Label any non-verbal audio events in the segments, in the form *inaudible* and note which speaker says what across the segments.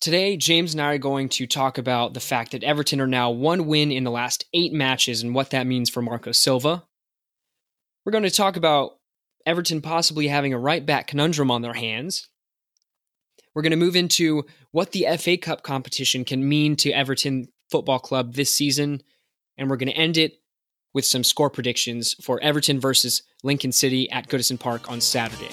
Speaker 1: Today, James and I are going to talk about the fact that Everton are now one win in the last eight matches and what that means for Marco Silva. We're going to talk about Everton possibly having a right back conundrum on their hands. We're going to move into what the FA Cup competition can mean to Everton Football Club this season, and we're going to end it with some score predictions for Everton versus Lincoln City at Goodison Park on Saturday.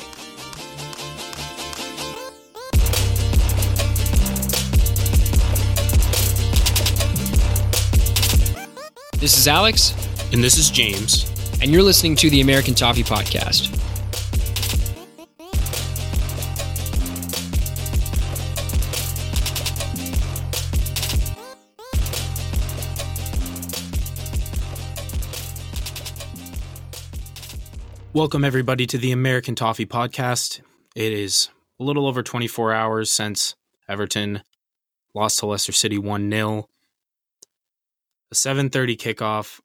Speaker 1: This is Alex,
Speaker 2: And this is James.
Speaker 1: and you're listening to the American Toffee Podcast.
Speaker 2: Welcome, everybody, to the American Toffee Podcast. It is a little over 24 hours since Everton lost to Leicester City 1 0. A 7.30 kickoff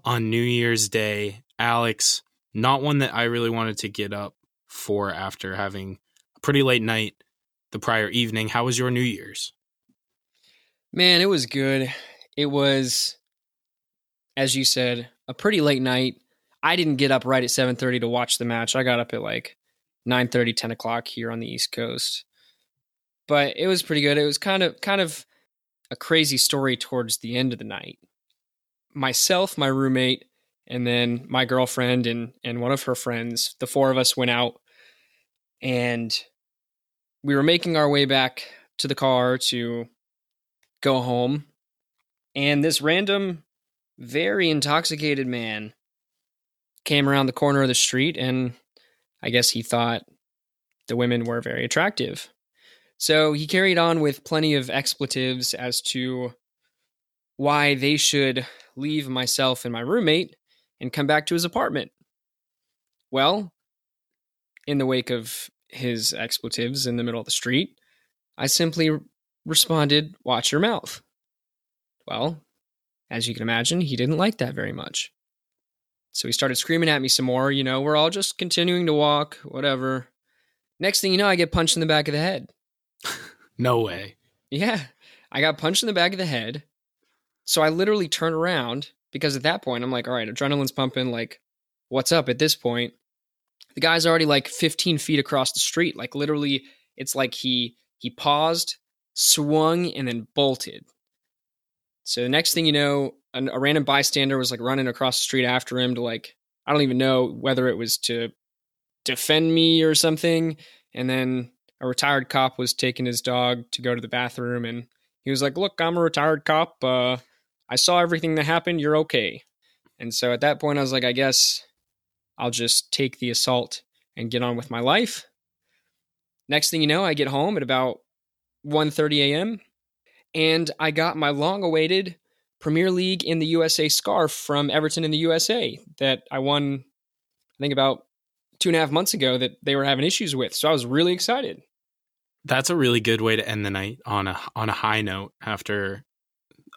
Speaker 2: *laughs* on New Year's Day. Alex, not one that I really wanted to get up for after having a pretty late night the prior evening. How was your New Year's?
Speaker 1: Man, it was good. It was, as you said, a pretty late night. I didn't get up right at 7.30 to watch the match. I got up at like 9.30, 10 o'clock here on the East Coast. But it was pretty good. It was kind of kind of a crazy story towards the end of the night. Myself, my roommate, and then my girlfriend and and one of her friends, the four of us went out and we were making our way back to the car to go home. And this random, very intoxicated man came around the corner of the street and I guess he thought the women were very attractive. So he carried on with plenty of expletives as to why they should leave myself and my roommate and come back to his apartment. Well, in the wake of his expletives in the middle of the street, I simply responded, Watch your mouth. Well, as you can imagine, he didn't like that very much. So he started screaming at me some more. You know, we're all just continuing to walk, whatever. Next thing you know, I get punched in the back of the head.
Speaker 2: No way.
Speaker 1: Yeah, I got punched in the back of the head. So I literally turn around because at that point, I'm like, all right, adrenaline's pumping. Like, what's up at this point? The guy's already like 15 feet across the street. Like, literally, it's like he he paused, swung, and then bolted. So the next thing you know, an, a random bystander was like running across the street after him to like, I don't even know whether it was to defend me or something. And then a retired cop was taking his dog to go to the bathroom and he was like, Look, I'm a retired cop. Uh, I saw everything that happened. You're okay. And so at that point, I was like, I guess I'll just take the assault and get on with my life. Next thing you know, I get home at about 1:30 a.m. and I got my long-awaited Premier League in the USA scarf from Everton in the USA that I won, I think about two and a half months ago that they were having issues with. So I was really excited.
Speaker 2: That's a really good way to end the night on a on a high note after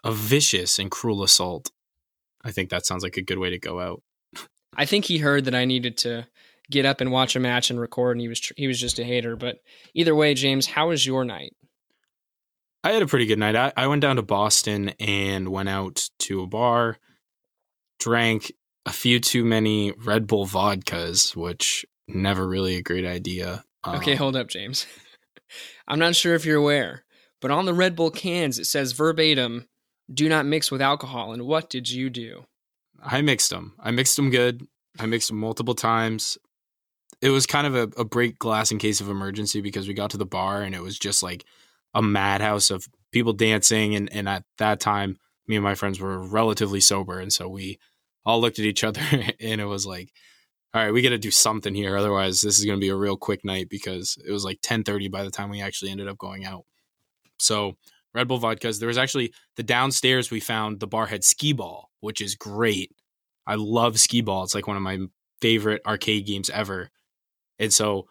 Speaker 2: a vicious and cruel assault. I think that sounds like a good way to go out.
Speaker 1: I think he heard that I needed to get up and watch a match and record, and he was tr- he was just a hater. But either way, James, how was your night?
Speaker 2: I had a pretty good night. I, I went down to Boston and went out to a bar, drank a few too many Red Bull vodkas, which never really a great idea.
Speaker 1: Okay,
Speaker 2: Um,
Speaker 1: hold up, James. *laughs* I'm not sure if you're aware, but on the Red Bull cans it says verbatim, "Do not mix with alcohol." And what did you do?
Speaker 2: I mixed them. I mixed them good. I mixed them multiple times. It was kind of a, a break glass in case of emergency because we got to the bar and it was just like a madhouse of people dancing. And, and at that time, me and my friends were relatively sober. And so we all looked at each other *laughs* and it was like, all right, we got to do something here. Otherwise, this is going to be a real quick night because it was like 1030 by the time we actually ended up going out. So Red Bull vodkas. There was actually the downstairs we found the bar had skee ball, which is great. I love skee ball. It's like one of my favorite arcade games ever. And so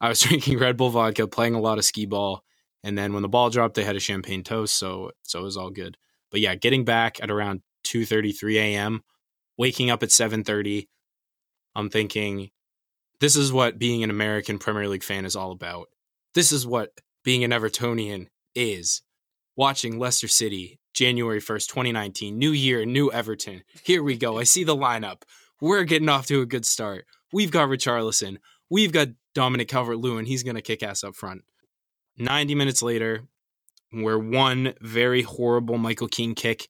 Speaker 2: I was *laughs* drinking Red Bull vodka, playing a lot of skee ball, and then when the ball dropped, they had a champagne toast, so so it was all good. But yeah, getting back at around two thirty, three a.m., waking up at seven thirty, I'm thinking, this is what being an American Premier League fan is all about. This is what being an Evertonian is watching Leicester City, January 1st, 2019. New year, new Everton. Here we go. I see the lineup. We're getting off to a good start. We've got Richarlison. We've got Dominic Calvert Lewin. He's going to kick ass up front. 90 minutes later, where one very horrible Michael Keane kick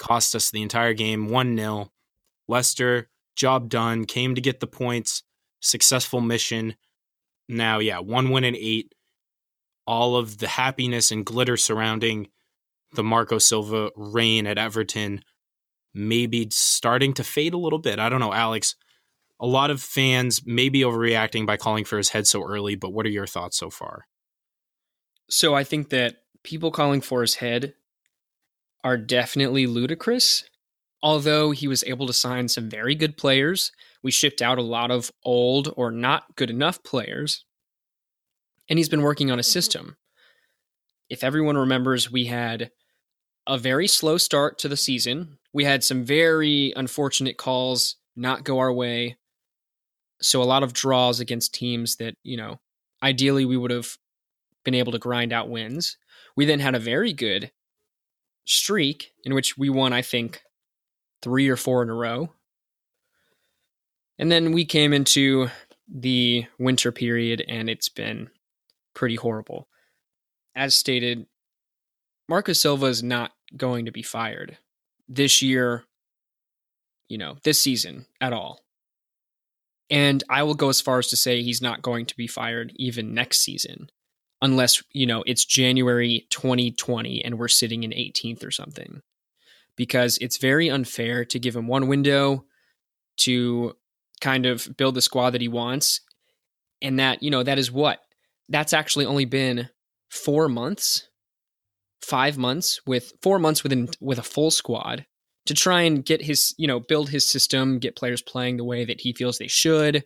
Speaker 2: cost us the entire game 1 0. Leicester, job done, came to get the points, successful mission. Now, yeah, one win and eight. All of the happiness and glitter surrounding the Marco Silva reign at Everton maybe starting to fade a little bit. I don't know, Alex. A lot of fans may be overreacting by calling for his head so early, but what are your thoughts so far?
Speaker 1: So I think that people calling for his head are definitely ludicrous. Although he was able to sign some very good players, we shipped out a lot of old or not good enough players. And he's been working on a mm-hmm. system. If everyone remembers, we had a very slow start to the season. We had some very unfortunate calls not go our way. So a lot of draws against teams that, you know, ideally we would have been able to grind out wins. We then had a very good streak in which we won, I think, three or four in a row. And then we came into the winter period and it's been pretty horrible. As stated, Marcus Silva is not going to be fired this year, you know, this season at all. And I will go as far as to say he's not going to be fired even next season unless, you know, it's January 2020 and we're sitting in 18th or something because it's very unfair to give him one window to kind of build the squad that he wants. And that, you know, that is what? That's actually only been four months, five months with four months within with a full squad to try and get his, you know, build his system, get players playing the way that he feels they should.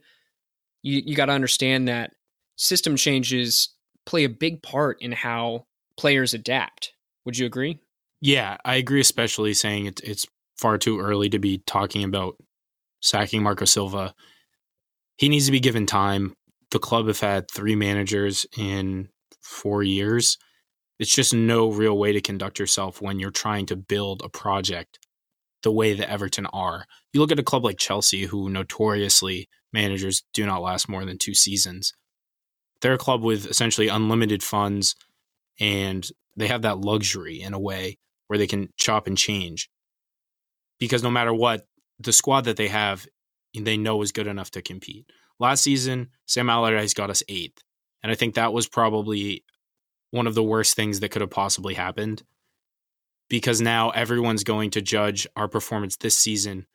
Speaker 1: You you got to understand that system changes play a big part in how players adapt. Would you agree?
Speaker 2: Yeah, I agree, especially saying it, it's far too early to be talking about sacking Marco Silva. He needs to be given time. The club have had three managers in four years. It's just no real way to conduct yourself when you're trying to build a project the way that Everton are. You look at a club like Chelsea, who notoriously managers do not last more than two seasons. They're a club with essentially unlimited funds and they have that luxury in a way where they can chop and change. Because no matter what, the squad that they have, they know is good enough to compete. Last season, Sam Allardyce got us eighth. And I think that was probably one of the worst things that could have possibly happened. Because now everyone's going to judge our performance this season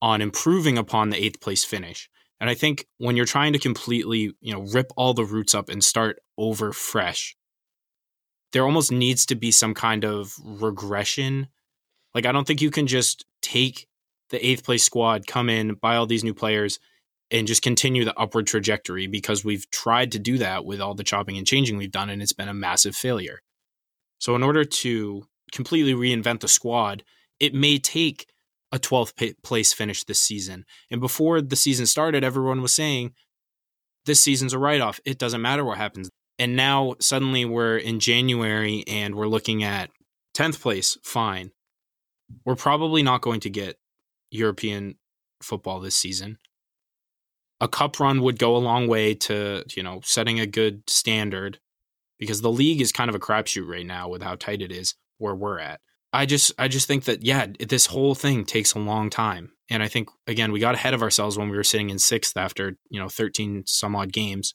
Speaker 2: on improving upon the eighth place finish. And I think when you're trying to completely, you know, rip all the roots up and start over fresh, there almost needs to be some kind of regression. Like I don't think you can just take the eighth place squad, come in, buy all these new players, and just continue the upward trajectory because we've tried to do that with all the chopping and changing we've done, and it's been a massive failure. So in order to completely reinvent the squad, it may take a 12th place finish this season. And before the season started, everyone was saying, this season's a write off. It doesn't matter what happens and now suddenly we're in January and we're looking at 10th place, fine. We're probably not going to get European football this season. A cup run would go a long way to, you know, setting a good standard because the league is kind of a crapshoot right now with how tight it is where we're at. I just I just think that yeah, this whole thing takes a long time. And I think again, we got ahead of ourselves when we were sitting in 6th after, you know, 13 some odd games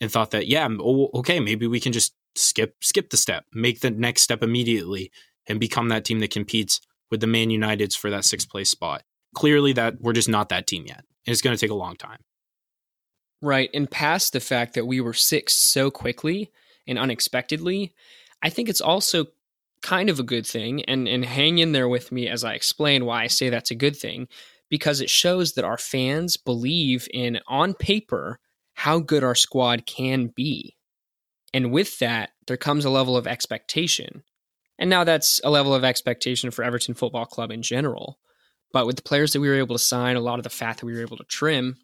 Speaker 2: and thought that yeah, oh, okay, maybe we can just skip skip the step, make the next step immediately, and become that team that competes with the Man Uniteds for that sixth place spot. Clearly, that we're just not that team yet. and It's going to take a long time.
Speaker 1: Right, and past the fact that we were six so quickly and unexpectedly, I think it's also kind of a good thing. And and hang in there with me as I explain why I say that's a good thing, because it shows that our fans believe in on paper how good our squad can be. And with that, there comes a level of expectation. And now that's a level of expectation for Everton Football Club in general. But with the players that we were able to sign, a lot of the fat that we were able to trim,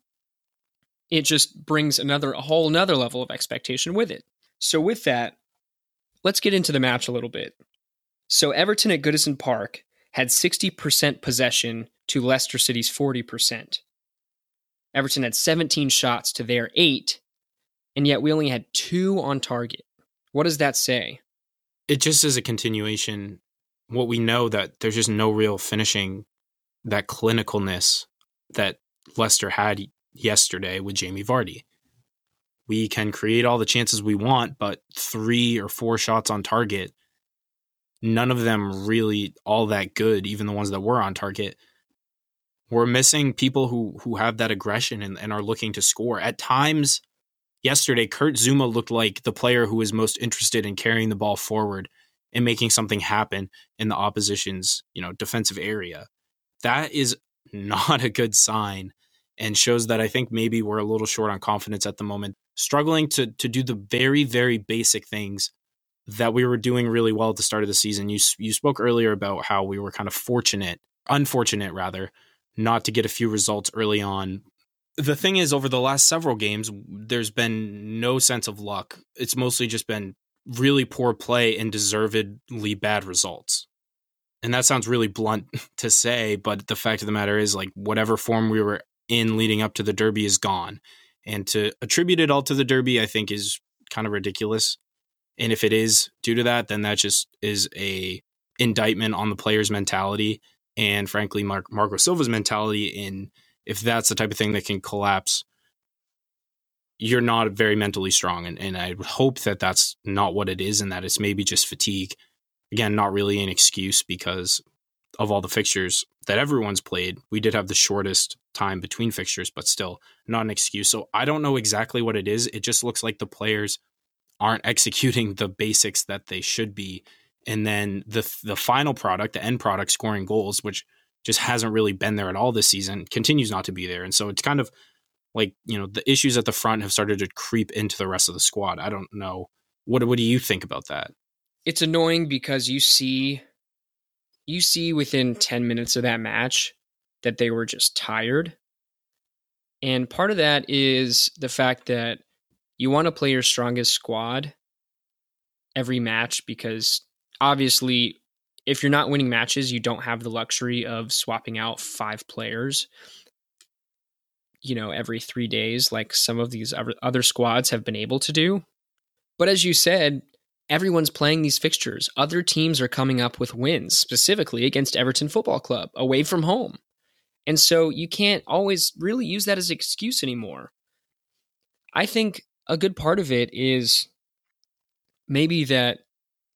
Speaker 1: it just brings another a whole another level of expectation with it. So with that, let's get into the match a little bit. So Everton at Goodison Park had 60% possession to Leicester City's 40%. Everton had 17 shots to their 8, and yet we only had 2 on target. What does that say?
Speaker 2: It just is a continuation what we know that there's just no real finishing that clinicalness that Leicester had yesterday with Jamie Vardy. We can create all the chances we want, but three or four shots on target, none of them really all that good, even the ones that were on target. We're missing people who who have that aggression and, and are looking to score. At times yesterday, Kurt Zouma looked like the player who was most interested in carrying the ball forward and making something happen in the opposition's, you know, defensive area. That is *laughs* not a good sign and shows that I think maybe we're a little short on confidence at the moment, struggling to to do the very very basic things that we were doing really well at the start of the season. You you spoke earlier about how we were kind of fortunate, unfortunate rather, not to get a few results early on. The thing is over the last several games there's been no sense of luck. It's mostly just been really poor play and deservedly bad results. And that sounds really blunt *laughs* to say, but the fact of the matter is, like, whatever form we were in leading up to the Derby is gone. And to attribute it all to the Derby, I think, is kind of ridiculous. And if it is due to that, then that just is a indictment on the player's mentality and, frankly, Mar- Marco Silva's mentality. In if that's the type of thing that can collapse you're not very mentally strong. And, and I hope that that's not what it is and that it's maybe just fatigue. Again, not really an excuse because of all the fixtures that everyone's played. We did have the shortest time between fixtures, but still not an excuse. So I don't know exactly what it is. It just looks like the players aren't *laughs* executing the basics that they should be. And then the the final product, the end product, scoring goals, which just hasn't really been there at all this season, continues not to be there. And so it's kind of like you know the issues at the front have started to creep into the rest of the squad. I don't know what what do you think about that?
Speaker 1: It's annoying because you see you see within 10 minutes of that match that they were just tired. And part of that is the fact that you want to play your strongest squad every match because obviously if you're not winning matches, you don't have the luxury of swapping out five players you know, every three days, like some of these other squads have been able to do. But as you said, everyone's playing these fixtures. Other teams are coming up with wins, specifically against Everton Football Club, away from home. And so you can't always really use that as an excuse anymore. I think a good part of it is maybe that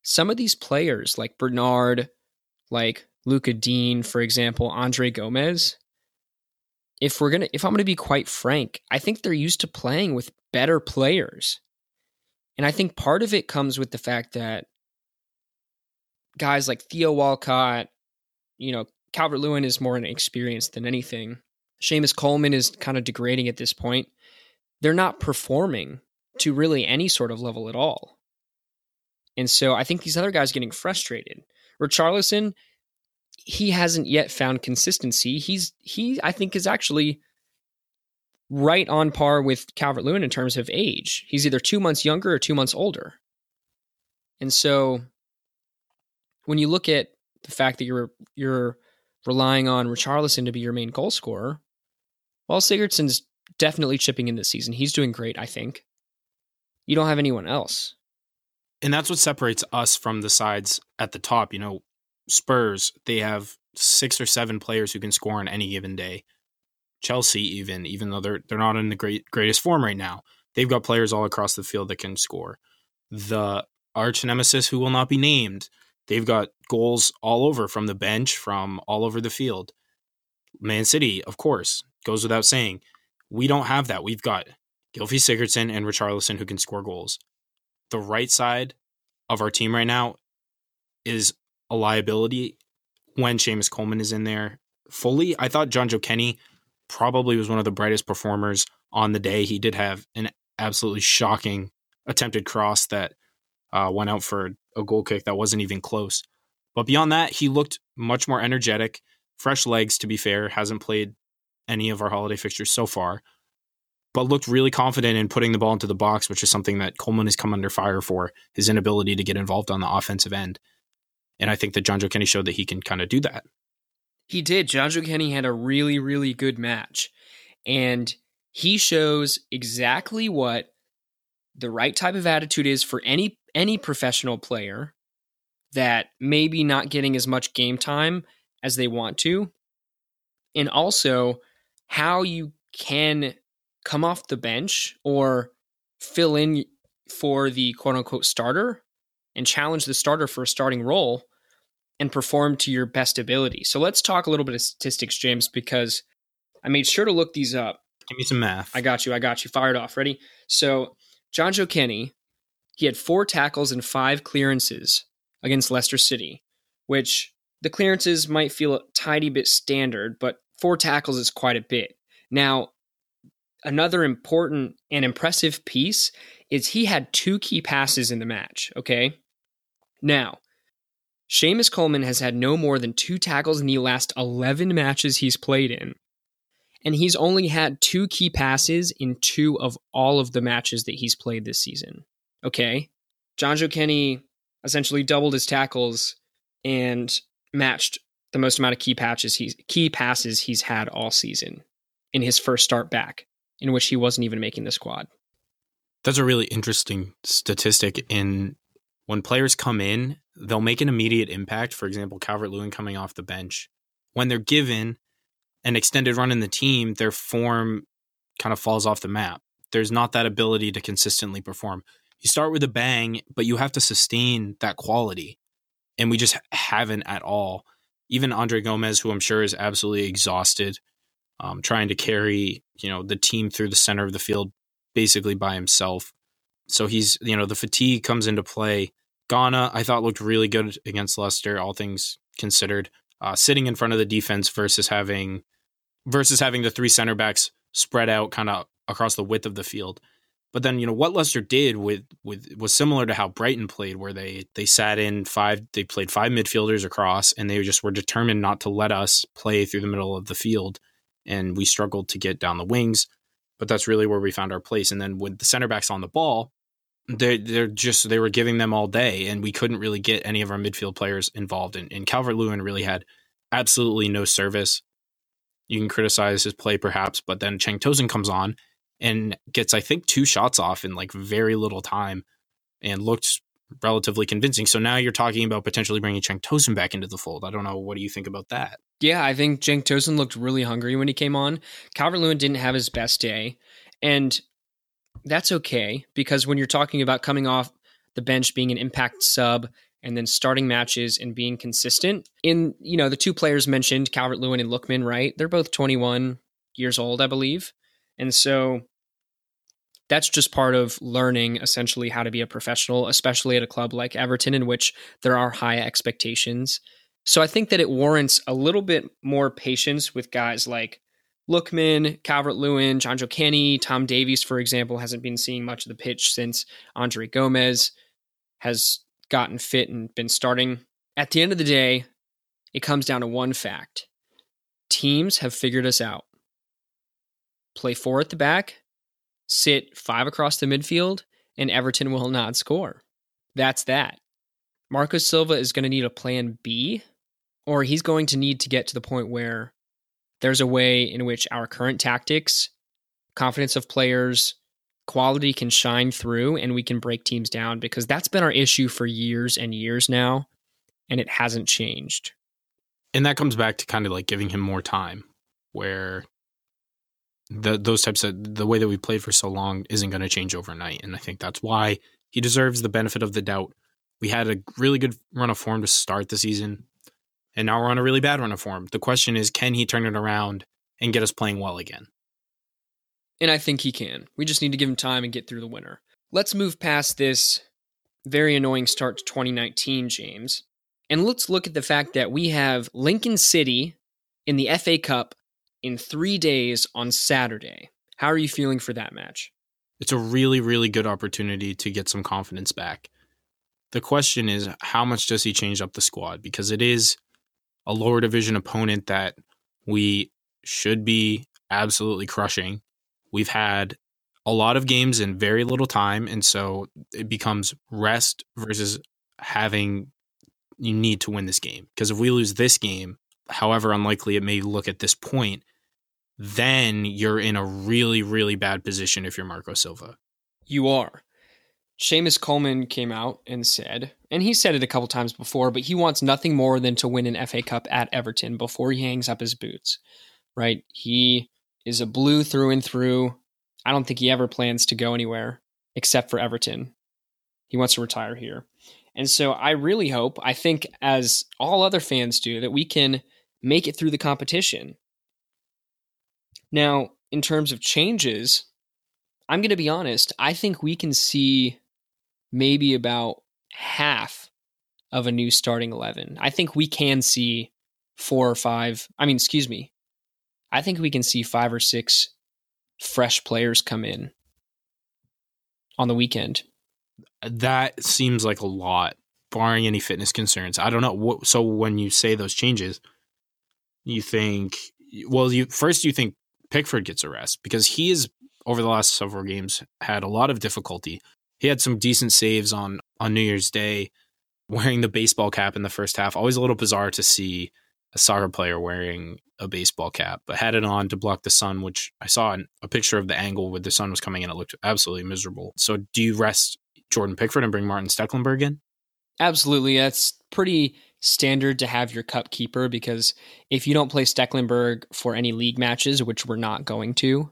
Speaker 1: some of these players, like Bernard, like Lucas Digne, for example, Andre Gomes, if we're gonna if I'm gonna be quite frank, I think they're used to playing with better players. And I think part of it comes with the fact that guys like Theo Walcott, you know, Calvert Lewin is more inexperienced than anything. Seamus Coleman is kind of degrading at this point. They're not performing to really any sort of level at all. And so I think these other guys getting frustrated. Richarlison, he hasn't yet found consistency. He's he I think is actually right on par with Calvert Lewin in terms of age. He's either two months younger or two months older. And so when you look at the fact that you're you're relying on Richarlison to be your main goal scorer, well, Sigurdsson's definitely chipping in this season. He's doing great, I think. You don't have anyone else.
Speaker 2: And that's what separates us from the sides at the top. You know, Spurs, they have six or seven players who can score on any given day. Chelsea, even even though they're they're not in the great greatest form right now, they've got players all across the field that can score. The arch nemesis who will not be named, they've got goals all over from the bench, from all over the field. Man City, of course, goes without saying. We don't have that. We've got Gylfi Sigurdsson and Richarlison who can score goals. The right side of our team right now is a liability when Seamus Coleman is in there fully. I thought Jonjoe Kenny probably was one of the brightest performers on the day. He did have an absolutely shocking attempted cross that uh, went out for a goal kick that wasn't even close. But beyond that, he looked much more energetic, fresh legs, to be fair. Hasn't played any of our holiday fixtures so far. But looked really confident in putting the ball into the box, which is something that Coleman has come under fire for his inability to get involved on the offensive end. And I think that Jonjoe Kenny showed that he can kind of do that.
Speaker 1: He did. Jonjoe Kenny had a really, really good match. And he shows exactly what the right type of attitude is for any any professional player that maybe not getting as much game time as they want to. And also how you can come off the bench or fill in for the quote unquote starter and challenge the starter for a starting role and perform to your best ability. So let's talk a little bit of statistics, James, because I made sure to look these up.
Speaker 2: Give me some math.
Speaker 1: I got you. I got you. Fired off. Ready? So Jonjoe Kenny, he had four tackles and five clearances against Leicester City, which the clearances might feel a tiny bit standard, but four tackles is quite a bit. Now, another important and impressive piece is he had two key passes in the match, okay? Now, Seamus Coleman has had no more than two tackles in the last 11 matches he's played in. And he's only had two key passes in two of all of the matches that he's played this season. Okay? Jonjoe Kenny essentially doubled his tackles and matched the most amount of key patches he's key passes he's had all season in his first start back, in which he wasn't even making the squad.
Speaker 2: That's a really interesting statistic in when players come in, they'll make an immediate impact. For example, Calvert Lewin coming off the bench. When they're given an extended run in the team, their form kind of falls off the map. There's not that ability to consistently perform. You start with a bang, but you have to sustain that quality. And we just haven't at all. Even Andre Gomes, who I'm sure is absolutely exhausted, um, trying to carry, you know, the team through the center of the field basically by himself. So he's, you know, the fatigue comes into play. Gana I thought looked really good against Leicester, all things considered. Uh, sitting in front of the defense versus having versus having the three center backs spread out kind of across the width of the field. But then you know what Leicester did with with was similar to how Brighton played, where they they sat in five, they played five midfielders across, and they just were determined not to let us play through the middle of the field, and we struggled to get down the wings. But that's really where we found our place. And then with the center backs on the ball, they they're just they were giving them all day, and we couldn't really get any of our midfield players involved. And, and Calvert Lewin really had absolutely no service. You can criticize his play perhaps, but then Cenk Tosun comes on and gets I think two shots off in like very little time, and looked relatively convincing. So now you're talking about potentially bringing Cenk Tosun back into the fold. I don't know. What do you think about that?
Speaker 1: Yeah, I think Cenk Tosun looked really hungry when he came on. Calvert Lewin didn't have his best day, and that's okay because when you're talking about coming off the bench being an impact sub and then starting matches and being consistent in you know the two players mentioned Calvert Lewin and Lookman right they're both 21 years old I believe and so that's just part of learning essentially how to be a professional especially at a club like Everton in which there are high expectations so I think that it warrants a little bit more patience with guys like Lookman, Calvert Lewin, Jonjoe Kenny, Tom Davies, for example, hasn't been seeing much of the pitch since Andre Gomes has gotten fit and been starting. At the end of the day, it comes down to one fact teams have figured us out. Play four at the back, sit five across the midfield, and Everton will not score. That's that. Marco Silva is going to need a plan B, or he's going to need to get to the point where there's a way in which our current tactics, confidence of players, quality can shine through and we can break teams down because that's been our issue for years and years now and it hasn't changed.
Speaker 2: And that comes back to kind of like giving him more time where the those types of the way that we played for so long isn't going to change overnight and I think that's why he deserves the benefit of the doubt. We had a really good run of form to start the season and now we're on a really bad run of form. The question is, can he turn it around and get us playing well again?
Speaker 1: And I think he can. We just need to give him time and get through the winter. Let's move past this very annoying start to 2019, James. And let's look at the fact that we have Lincoln City in the FA Cup in three days on Saturday. How are you feeling for that match?
Speaker 2: It's a really, really good opportunity to get some confidence back. The question is, how much does he change up the squad? Because it is a lower division opponent that we should be absolutely crushing. We've had a lot of games in very little time. And so it becomes rest versus having you need to win this game. Because if we lose this game, however unlikely it may look at this point, then you're in a really, really bad position if you're Marco Silva.
Speaker 1: You are. Seamus Coleman came out and said, and he said it a couple times before, but he wants nothing more than to win an FA Cup at Everton before he hangs up his boots, right? He is a blue through and through. I don't think he ever plans to go anywhere except for Everton. He wants to retire here. And so I really hope, I think, as all other fans do, that we can make it through the competition. Now, in terms of changes, I'm going to be honest, I think we can see maybe about half of a new starting 11. I think we can see four or five, I mean, excuse me, I think we can see five or six fresh players come in on the weekend.
Speaker 2: That seems like a lot, barring any fitness concerns. I don't know. So when you say those changes, you think, well, you first you think Pickford gets a rest because he is over the last several games had a lot of difficulty. He had some decent saves on on New Year's Day, wearing the baseball cap in the first half. Always a little bizarre to see a soccer player wearing a baseball cap, but had it on to block the sun, which I saw a picture of the angle where the sun was coming in. It looked absolutely miserable. So, do you rest Jordan Pickford and bring Martin Stekelenburg in?
Speaker 1: Absolutely. That's pretty standard to have your cup keeper because if you don't play Stekelenburg for any league matches, which we're not going to,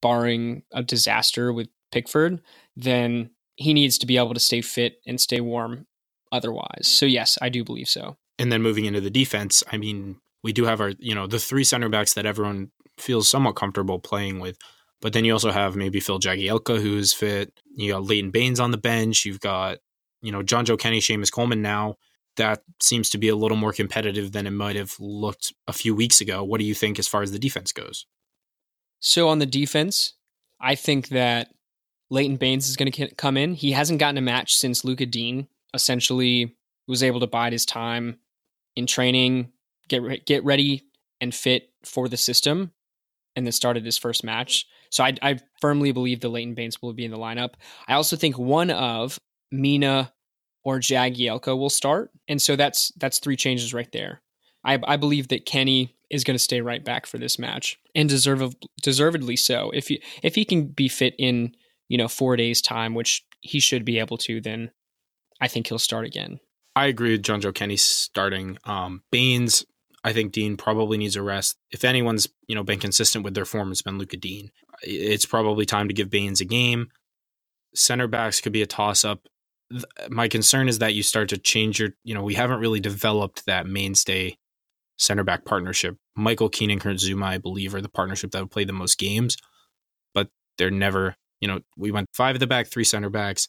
Speaker 1: barring a disaster with Pickford, then he needs to be able to stay fit and stay warm otherwise. So yes, I do believe so.
Speaker 2: And then moving into the defense, I mean, we do have our, you know, the three center backs that everyone feels somewhat comfortable playing with. But then you also have maybe Phil Jagielka, who's fit. You got Leighton Baines on the bench. You've got, you know, Jonjoe Kenny, Seamus Coleman now. That seems to be a little more competitive than it might have looked a few weeks ago. What do you think as far as the defense goes?
Speaker 1: So on the defense, I think that Leighton Baines is going to come in. He hasn't gotten a match since Lucas Digne essentially was able to bide his time in training, get re- get ready and fit for the system, and then started his first match. So I, I firmly believe the Leighton Baines will be in the lineup. I also think one of Mina or Jagielka will start, and so that's that's three changes right there. I, I believe that Kenny is going to stay right back for this match, and deserve, deservedly so. If he if he can be fit in you know four days time, which he should be able to, then I think he'll start again.
Speaker 2: I agree with Jonjoe Kenny starting. Um, Baines, I think Digne probably needs a rest. If anyone's you know been consistent with their form, it's been Lucas Digne. It's probably time to give Baines a game. Center backs could be a toss up. My concern is that you start to change your. You know, we haven't really developed that mainstay center back partnership. Michael Keane and Kurt Zouma, I believe, are the partnership that would play the most games, but they're never, you know, we went five at the back, three center backs.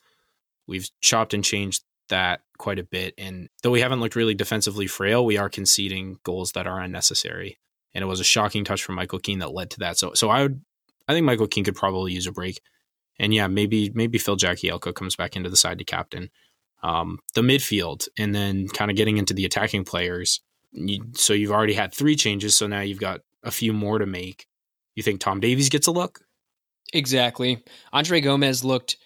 Speaker 2: We've chopped and changed that quite a bit. And though we haven't looked really defensively frail, we are conceding goals that are unnecessary. And it was a shocking touch from Michael Keane that led to that. So so I would I think Michael Keane could probably use a break. And yeah, maybe maybe Phil Jagielka comes back into the side to captain. Um, the midfield and then kind of getting into the attacking players you, so you've already had three changes, so now you've got a few more to make. You think Tom Davies gets a look?
Speaker 1: Exactly. Andre Gomes looked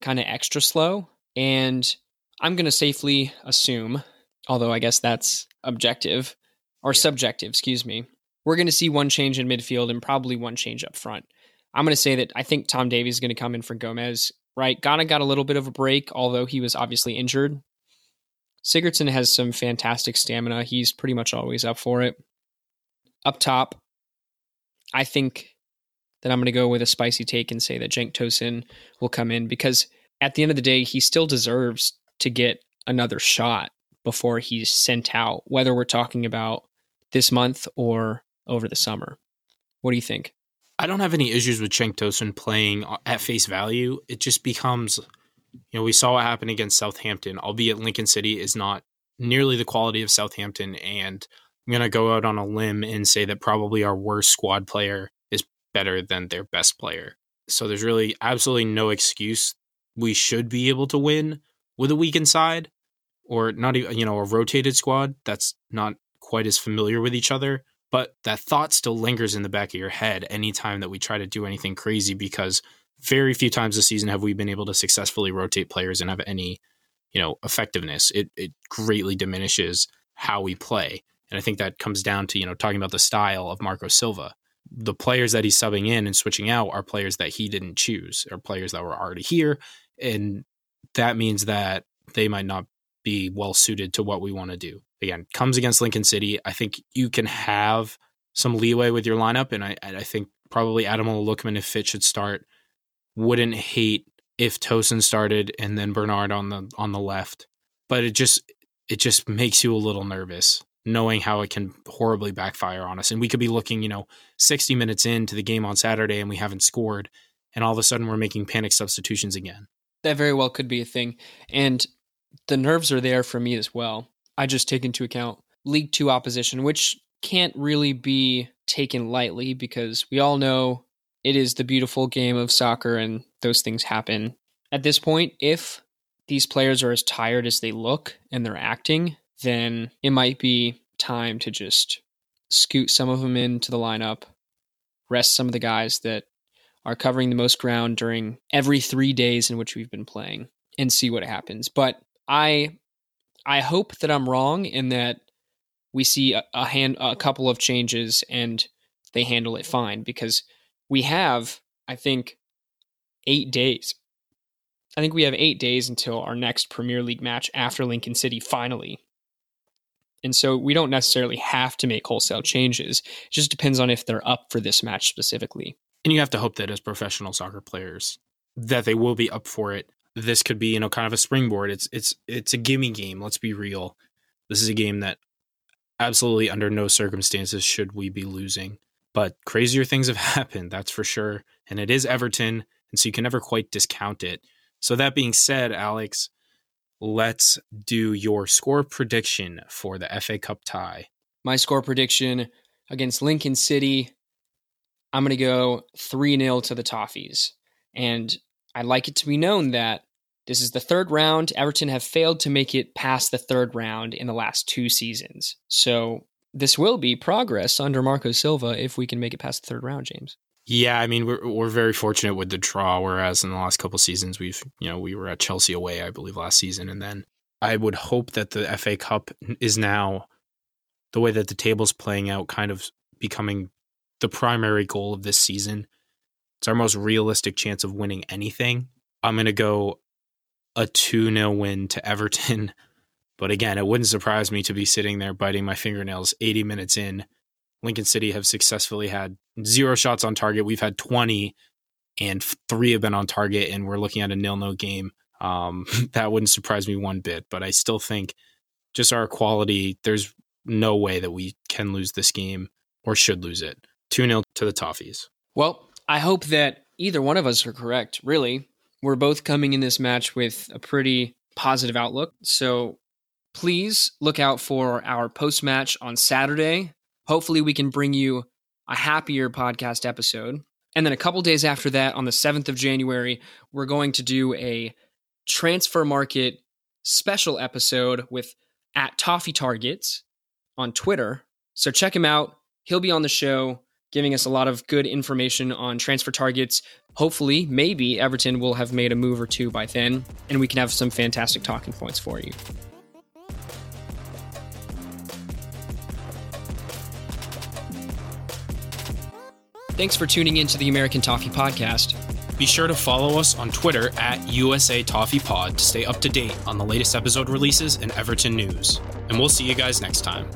Speaker 1: kind of extra slow, and I'm going to safely assume, although I guess that's objective or yeah. subjective, excuse me, we're going to see one change in midfield and probably one change up front. I'm going to say that I think Tom Davies is going to come in for Gomes, right? Gana got a little bit of a break, although he was obviously injured Sigurdsson has some fantastic stamina. He's pretty much always up for it. Up top, I think that I'm going to go with a spicy take and say that Cenk Tosun will come in because at the end of the day, he still deserves to get another shot before he's sent out, whether we're talking about this month or over the summer. What do you think?
Speaker 2: I don't have any issues with Cenk Tosun playing at face value. It just becomes you know, we saw what happened against Southampton, albeit Lincoln City is not nearly the quality of Southampton. And I'm going to go out on a limb and say that probably our worst squad player better than their best player. So there's really absolutely no excuse. We should be able to win with a weakened side or not even, you know, a rotated squad that's not quite as familiar with each other. But that thought still lingers in the back of your head anytime that we try to do anything crazy because very few times this season have we been able to successfully rotate players and have any, you know, effectiveness. It it greatly diminishes how we play. And I think that comes down to, you know, talking about the style of Marco Silva. The players that he's subbing in and switching out are players that he didn't choose, or players that were already here. And that means that they might not be well suited to what we want to do. Again, comes against Lincoln City. I think you can have some leeway with your lineup, and I, I think probably Adam Lookman, if fit, should start. Wouldn't hate if Tosun started and then Bernard on the on the left, but it just it just makes you a little nervous knowing how it can horribly backfire on us. And we could be looking, you know, 60 minutes into the game on Saturday and we haven't scored, and all of a sudden we're making panic substitutions again.
Speaker 1: That very well could be a thing. And the nerves are there for me as well. I just take into account League Two opposition, which can't really be taken lightly because we all know it is the beautiful game of soccer and those things happen. At this point, if these players are as tired as they look and they're acting, then it might be time to just scoot some of them into the lineup, rest some of the guys that are covering the most ground during every three days in which we've been playing, and see what happens. But I I hope that I'm wrong and that we see a, a hand a couple of changes and they handle it fine because we have I think 8 days. I think we have 8 days until our next Premier League match after Lincoln City finally. And so we don't necessarily have to make wholesale changes. It just depends on if they're up for this match specifically.
Speaker 2: And you have to hope that as professional soccer players that they will be up for it this could be you know kind of a springboard. It's it's it's a gimme game. Let's be real. This is a game that absolutely under no circumstances should we be losing. But crazier things have *laughs* happened, that's for sure. And it is Everton, and so you can never quite discount it. So that being said, Alex, let's do your score prediction for the FA Cup tie.
Speaker 1: My score prediction against Lincoln City, I'm going to go 3 0 to the Toffees. And I'd like it to be known that this is the third round. Everton have failed to make it past the third round in the last two seasons. So this will be progress under Marco Silva if we can make it past the third round, James.
Speaker 2: Yeah, I mean we're we're very fortunate with the draw. Whereas in the last couple seasons, we've you know we were at Chelsea away, I believe, last season, and then I would hope that the FA Cup is now the way that the table's playing out, kind of becoming the primary goal of this season. It's our most realistic chance of winning anything. I'm to go a 2 0 win to Everton. *laughs* But again, it wouldn't surprise me to be sitting there biting my fingernails 80 minutes in. Lincoln City have successfully had zero shots on target. We've had 20, and three have been on target, and we're looking at a nil nil game. Um, *laughs* that wouldn't surprise me one bit. But I still think just our quality, there's no way that we can lose this game or should lose it. 2 0 to the Toffees.
Speaker 1: Well, I hope that either one of us are correct, really. We're both coming in this match with a pretty positive outlook. So please look out for our post match on Saturday. Hopefully, we can bring you a happier podcast episode. And then a couple days after that, on the 7th of January, we're going to do a transfer market special episode with at Toffee Targets on Twitter. So check him out. He'll be on the show giving us a lot of good information on transfer targets. Hopefully, maybe Everton will have made a move or two by then, and we can have some fantastic talking points for you. Thanks for tuning in to the American Toffee Podcast.
Speaker 2: Be sure to follow us on Twitter at USA Toffee Pod to stay up to date on the latest episode releases and Everton news. And we'll see you guys next time.